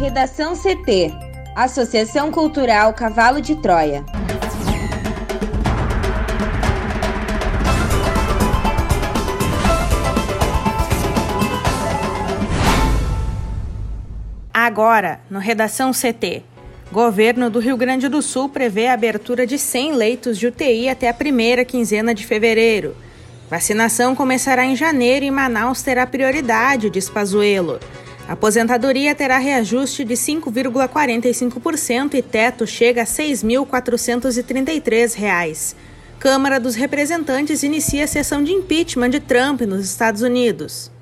Redação CT Associação Cultural Cavalo de Troia. Agora, no Redação CT. Governo do Rio Grande do Sul prevê a abertura de 100 leitos de UTI até a primeira quinzena de fevereiro. Vacinação começará em janeiro e Manaus terá prioridade, diz Pazuello. Aposentadoria terá reajuste de 5,45% e teto chega a R$ 6.433. Câmara dos Representantes inicia a sessão de impeachment de Trump nos Estados Unidos.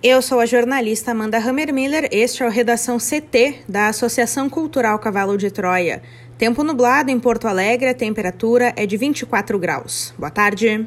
Eu sou a jornalista Amanda Hammermiller, este é o Redação CT da Associação Cultural Cavalo de Troia. Tempo nublado em Porto Alegre, a temperatura é de 24 graus. Boa tarde.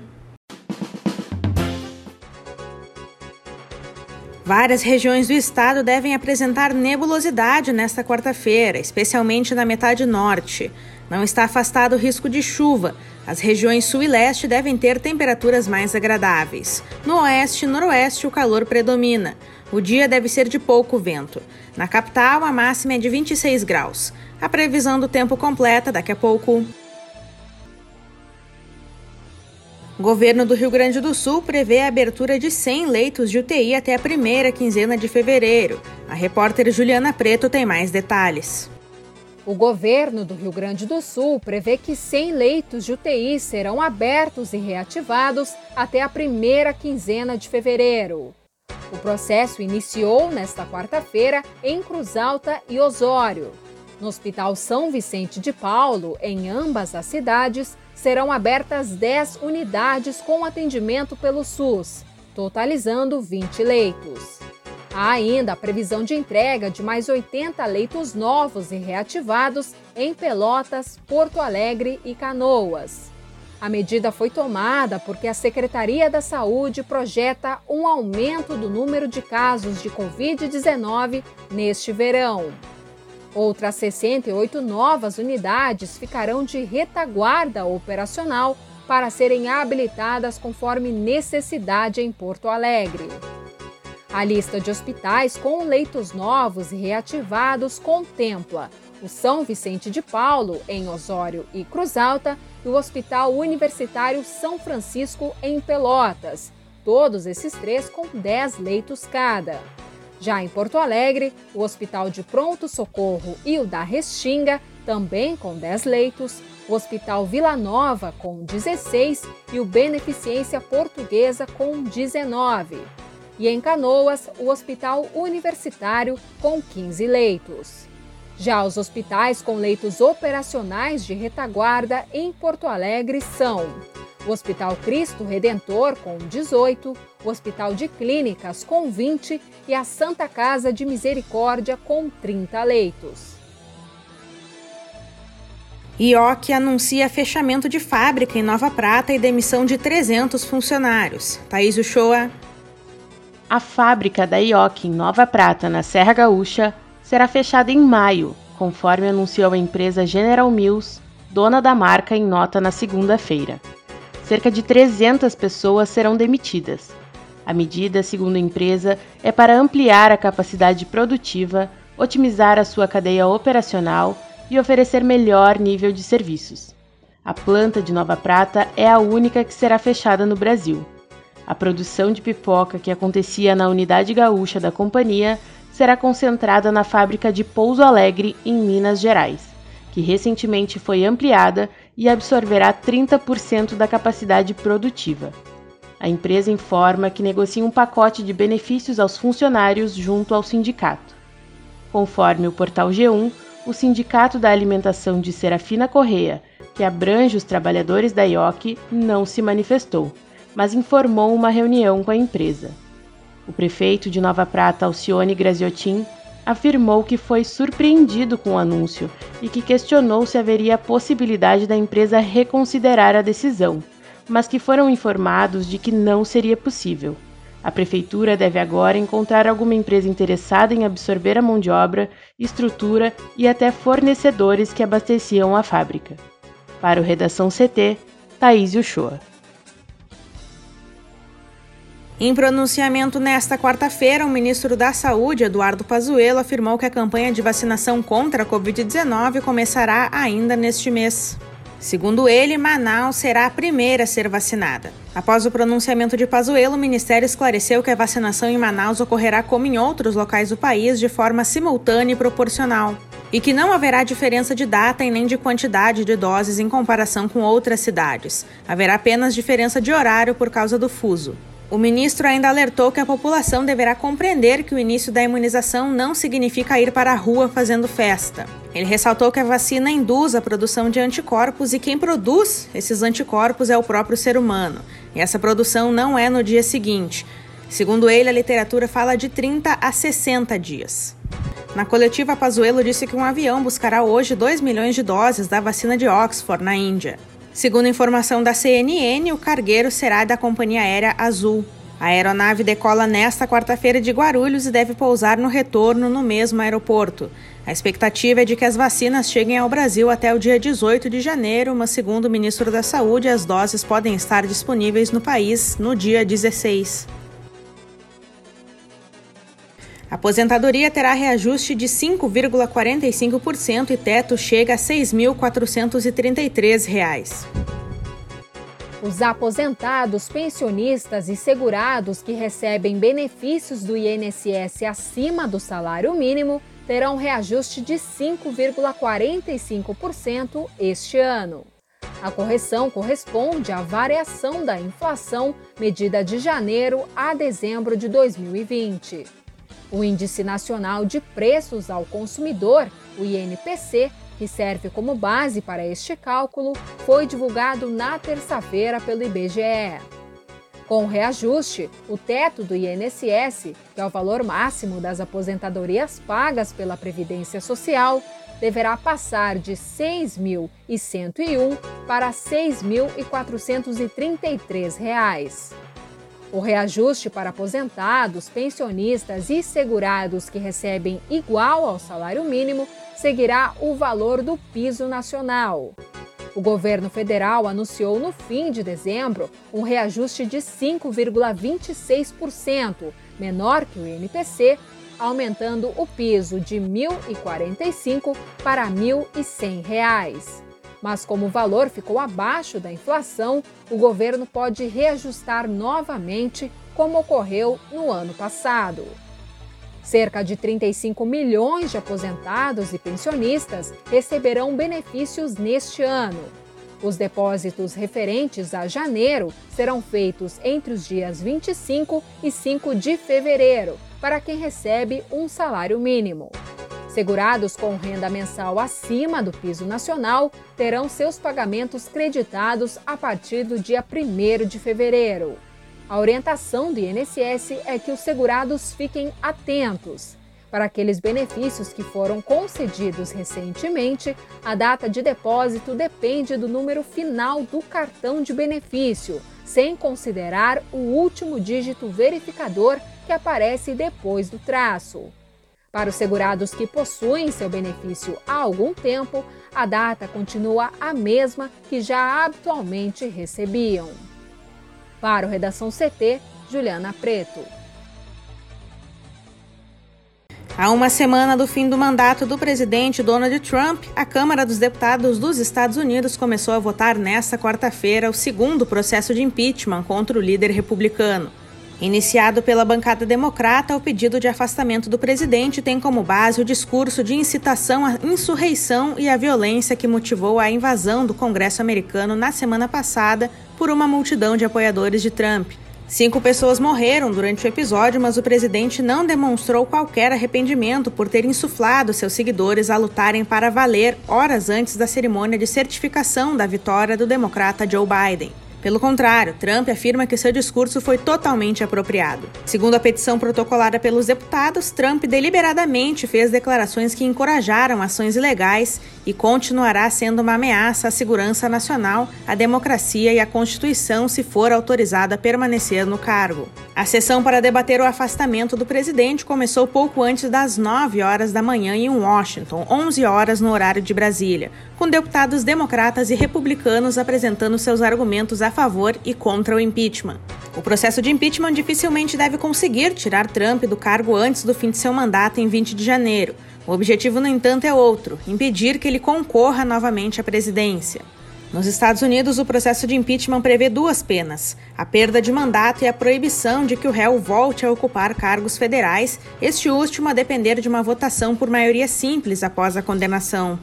Várias regiões do estado devem apresentar nebulosidade nesta quarta-feira, especialmente na metade norte. Não está afastado o risco de chuva, as regiões sul e leste devem ter temperaturas mais agradáveis. No oeste e noroeste, o calor predomina. O dia deve ser de pouco vento. Na capital, a máxima é de 26 graus. A previsão do tempo completa daqui a pouco. Governo do Rio Grande do Sul prevê a abertura de 100 leitos de UTI até a primeira quinzena de fevereiro. A repórter Juliana Preto tem mais detalhes. O governo do Rio Grande do Sul prevê que 100 leitos de UTI serão abertos e reativados até a primeira quinzena de fevereiro. O processo iniciou nesta quarta-feira em Cruz Alta e Osório. No Hospital São Vicente de Paulo, em ambas as cidades, serão abertas 10 unidades com atendimento pelo SUS, totalizando 20 leitos. Há ainda a previsão de entrega de mais 80 leitos novos e reativados em Pelotas, Porto Alegre e Canoas. A medida foi tomada porque a Secretaria da Saúde projeta um aumento do número de casos de Covid-19 neste verão. Outras 68 novas unidades ficarão de retaguarda operacional para serem habilitadas conforme necessidade em Porto Alegre. A lista de hospitais com leitos novos e reativados contempla o São Vicente de Paulo, em Osório e Cruz Alta, e o Hospital Universitário São Francisco, em Pelotas. Todos esses três com 10 leitos cada. Já em Porto Alegre, o Hospital de Pronto Socorro e o da Restinga, também com 10 leitos, o Hospital Vila Nova com 16 e o Beneficência Portuguesa com 19 e em Canoas, o Hospital Universitário com 15 leitos. Já os hospitais com leitos operacionais de retaguarda em Porto Alegre são o Hospital Cristo Redentor com 18, o Hospital de Clínicas com 20 e a Santa Casa de Misericórdia com 30 leitos. IOC anuncia fechamento de fábrica em Nova Prata e demissão de 300 funcionários. Thaís Uchoa. A fábrica da IOC em Nova Prata, na Serra Gaúcha, será fechada em maio, conforme anunciou a empresa General Mills, dona da marca, em nota na segunda-feira. Cerca de 300 pessoas serão demitidas. A medida, segundo a empresa, é para ampliar a capacidade produtiva, otimizar a sua cadeia operacional e oferecer melhor nível de serviços. A planta de Nova Prata é a única que será fechada no Brasil. A produção de pipoca que acontecia na unidade gaúcha da companhia será concentrada na fábrica de Pouso Alegre, em Minas Gerais, que recentemente foi ampliada e absorverá 30% da capacidade produtiva. A empresa informa que negocia um pacote de benefícios aos funcionários junto ao sindicato. Conforme o portal G1, o Sindicato da Alimentação de Serafina Correia, que abrange os trabalhadores da IOC, não se manifestou mas informou uma reunião com a empresa. O prefeito de Nova Prata, Alcione Graziotin, afirmou que foi surpreendido com o anúncio e que questionou se haveria a possibilidade da empresa reconsiderar a decisão, mas que foram informados de que não seria possível. A prefeitura deve agora encontrar alguma empresa interessada em absorver a mão de obra, estrutura e até fornecedores que abasteciam a fábrica. Para o Redação CT, Thaís Uchoa. Em pronunciamento nesta quarta-feira, o ministro da Saúde, Eduardo Pazuello, afirmou que a campanha de vacinação contra a Covid-19 começará ainda neste mês. Segundo ele, Manaus será a primeira a ser vacinada. Após o pronunciamento de Pazuello, o ministério esclareceu que a vacinação em Manaus ocorrerá como em outros locais do país de forma simultânea e proporcional, e que não haverá diferença de data e nem de quantidade de doses em comparação com outras cidades. Haverá apenas diferença de horário por causa do fuso. O ministro ainda alertou que a população deverá compreender que o início da imunização não significa ir para a rua fazendo festa. Ele ressaltou que a vacina induz a produção de anticorpos e quem produz esses anticorpos é o próprio ser humano. E essa produção não é no dia seguinte. Segundo ele, a literatura fala de 30 a 60 dias. Na coletiva, Pazuello disse que um avião buscará hoje 2 milhões de doses da vacina de Oxford, na Índia. Segundo informação da CNN, o cargueiro será da companhia aérea Azul. A aeronave decola nesta quarta-feira de Guarulhos e deve pousar no retorno no mesmo aeroporto. A expectativa é de que as vacinas cheguem ao Brasil até o dia 18 de janeiro, mas, segundo o ministro da Saúde, as doses podem estar disponíveis no país no dia 16. A aposentadoria terá reajuste de 5,45% e teto chega a R$ 6.433. Os aposentados, pensionistas e segurados que recebem benefícios do INSS acima do salário mínimo terão reajuste de 5,45% este ano. A correção corresponde à variação da inflação medida de janeiro a dezembro de 2020. O Índice Nacional de Preços ao Consumidor, o INPC, que serve como base para este cálculo, foi divulgado na terça-feira pelo IBGE. Com o reajuste, o teto do INSS, que é o valor máximo das aposentadorias pagas pela Previdência Social, deverá passar de R$ 6.101 para R$ 6.433. O reajuste para aposentados, pensionistas e segurados que recebem igual ao salário mínimo seguirá o valor do piso nacional. O governo federal anunciou no fim de dezembro um reajuste de 5,26%, menor que o INPC, aumentando o piso de R$ 1.045 para R$ 1.100 mas como o valor ficou abaixo da inflação, o governo pode reajustar novamente, como ocorreu no ano passado. Cerca de 35 milhões de aposentados e pensionistas receberão benefícios neste ano. Os depósitos referentes a janeiro serão feitos entre os dias 25 e 5 de fevereiro, para quem recebe um salário mínimo. Segurados com renda mensal acima do piso nacional terão seus pagamentos creditados a partir do dia 1 de fevereiro. A orientação do INSS é que os segurados fiquem atentos. Para aqueles benefícios que foram concedidos recentemente, a data de depósito depende do número final do cartão de benefício, sem considerar o último dígito verificador que aparece depois do traço. Para os segurados que possuem seu benefício há algum tempo, a data continua a mesma que já habitualmente recebiam. Para o Redação CT, Juliana Preto. Há uma semana do fim do mandato do presidente Donald Trump, a Câmara dos Deputados dos Estados Unidos começou a votar nesta quarta-feira o segundo processo de impeachment contra o líder republicano. Iniciado pela bancada democrata, o pedido de afastamento do presidente tem como base o discurso de incitação à insurreição e à violência que motivou a invasão do Congresso americano na semana passada por uma multidão de apoiadores de Trump. Cinco pessoas morreram durante o episódio, mas o presidente não demonstrou qualquer arrependimento por ter insuflado seus seguidores a lutarem para valer horas antes da cerimônia de certificação da vitória do democrata Joe Biden. Pelo contrário, Trump afirma que seu discurso foi totalmente apropriado. Segundo a petição protocolada pelos deputados, Trump deliberadamente fez declarações que encorajaram ações ilegais e continuará sendo uma ameaça à segurança nacional, à democracia e à Constituição se for autorizado a permanecer no cargo. A sessão para debater o afastamento do presidente começou pouco antes das 9 horas da manhã em Washington, 11 horas no horário de Brasília, com deputados democratas e republicanos apresentando seus argumentos a favor e contra o impeachment. O processo de impeachment dificilmente deve conseguir tirar Trump do cargo antes do fim de seu mandato em 20 de janeiro. O objetivo, no entanto, é outro: impedir que ele concorra novamente à presidência. Nos Estados Unidos, o processo de impeachment prevê duas penas: a perda de mandato e a proibição de que o réu volte a ocupar cargos federais, este último a depender de uma votação por maioria simples após a condenação.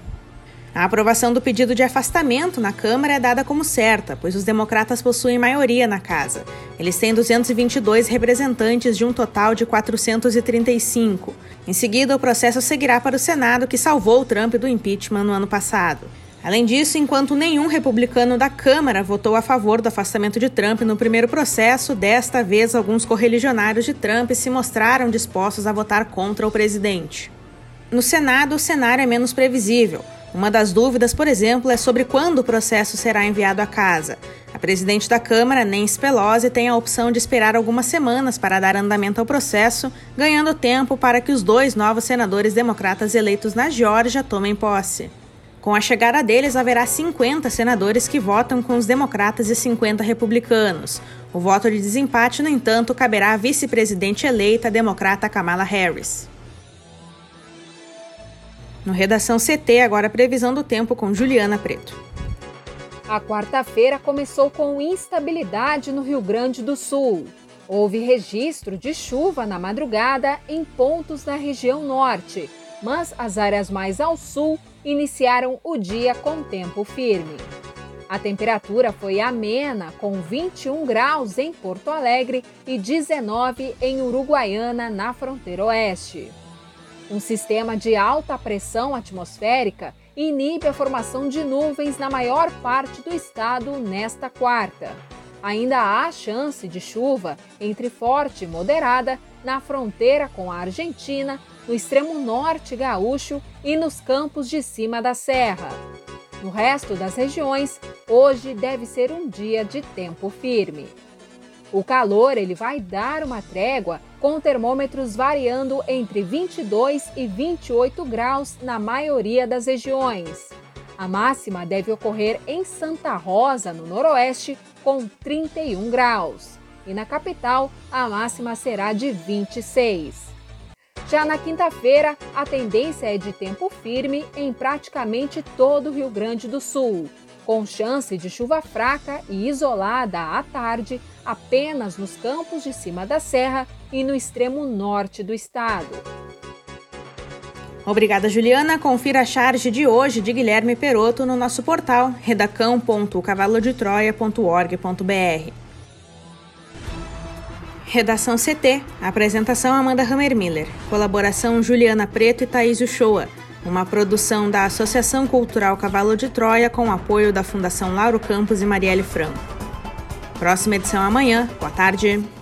A aprovação do pedido de afastamento na Câmara é dada como certa, pois os democratas possuem maioria na casa. Eles têm 222 representantes de um total de 435. Em seguida, o processo seguirá para o Senado, que salvou Trump do impeachment no ano passado. Além disso, enquanto nenhum republicano da Câmara votou a favor do afastamento de Trump no primeiro processo, desta vez alguns correligionários de Trump se mostraram dispostos a votar contra o presidente. No Senado, o cenário é menos previsível. Uma das dúvidas, por exemplo, é sobre quando o processo será enviado à casa. A presidente da Câmara, Nancy Pelosi, tem a opção de esperar algumas semanas para dar andamento ao processo, ganhando tempo para que os dois novos senadores democratas eleitos na Geórgia tomem posse. Com a chegada deles, haverá 50 senadores que votam com os democratas e 50 republicanos. O voto de desempate, no entanto, caberá à vice-presidente eleita democrata Kamala Harris. No Redação CT, agora previsão do tempo com Juliana Preto. A quarta-feira começou com instabilidade no Rio Grande do Sul. Houve registro de chuva na madrugada em pontos da região norte, mas as áreas mais ao sul iniciaram o dia com tempo firme. A temperatura foi amena, com 21 graus em Porto Alegre e 19 em Uruguaiana, na fronteira oeste. Um sistema de alta pressão atmosférica inibe a formação de nuvens na maior parte do estado nesta quarta. Ainda há chance de chuva entre forte e moderada na fronteira com a Argentina, no extremo norte gaúcho e nos campos de cima da serra. No resto das regiões, hoje deve ser um dia de tempo firme. O calor ele vai dar uma trégua com termômetros variando entre 22 e 28 graus na maioria das regiões. A máxima deve ocorrer em Santa Rosa, no noroeste, com 31 graus. E na capital, a máxima será de 26. Já na quinta-feira, a tendência é de tempo firme em praticamente todo o Rio Grande do Sul com chance de chuva fraca e isolada à tarde apenas nos campos de cima da serra e no extremo norte do estado. Obrigada, Juliana. Confira a charge de hoje de Guilherme Peroto no nosso portal redacão.cavalodetroia.org.br. Redação CT. Apresentação Amanda Hammermiller. Colaboração Juliana Preto e Thaís Uchoa uma produção da Associação Cultural Cavalo de Troia com apoio da Fundação Lauro Campos e Marielle Franco. Próxima edição amanhã. Boa tarde.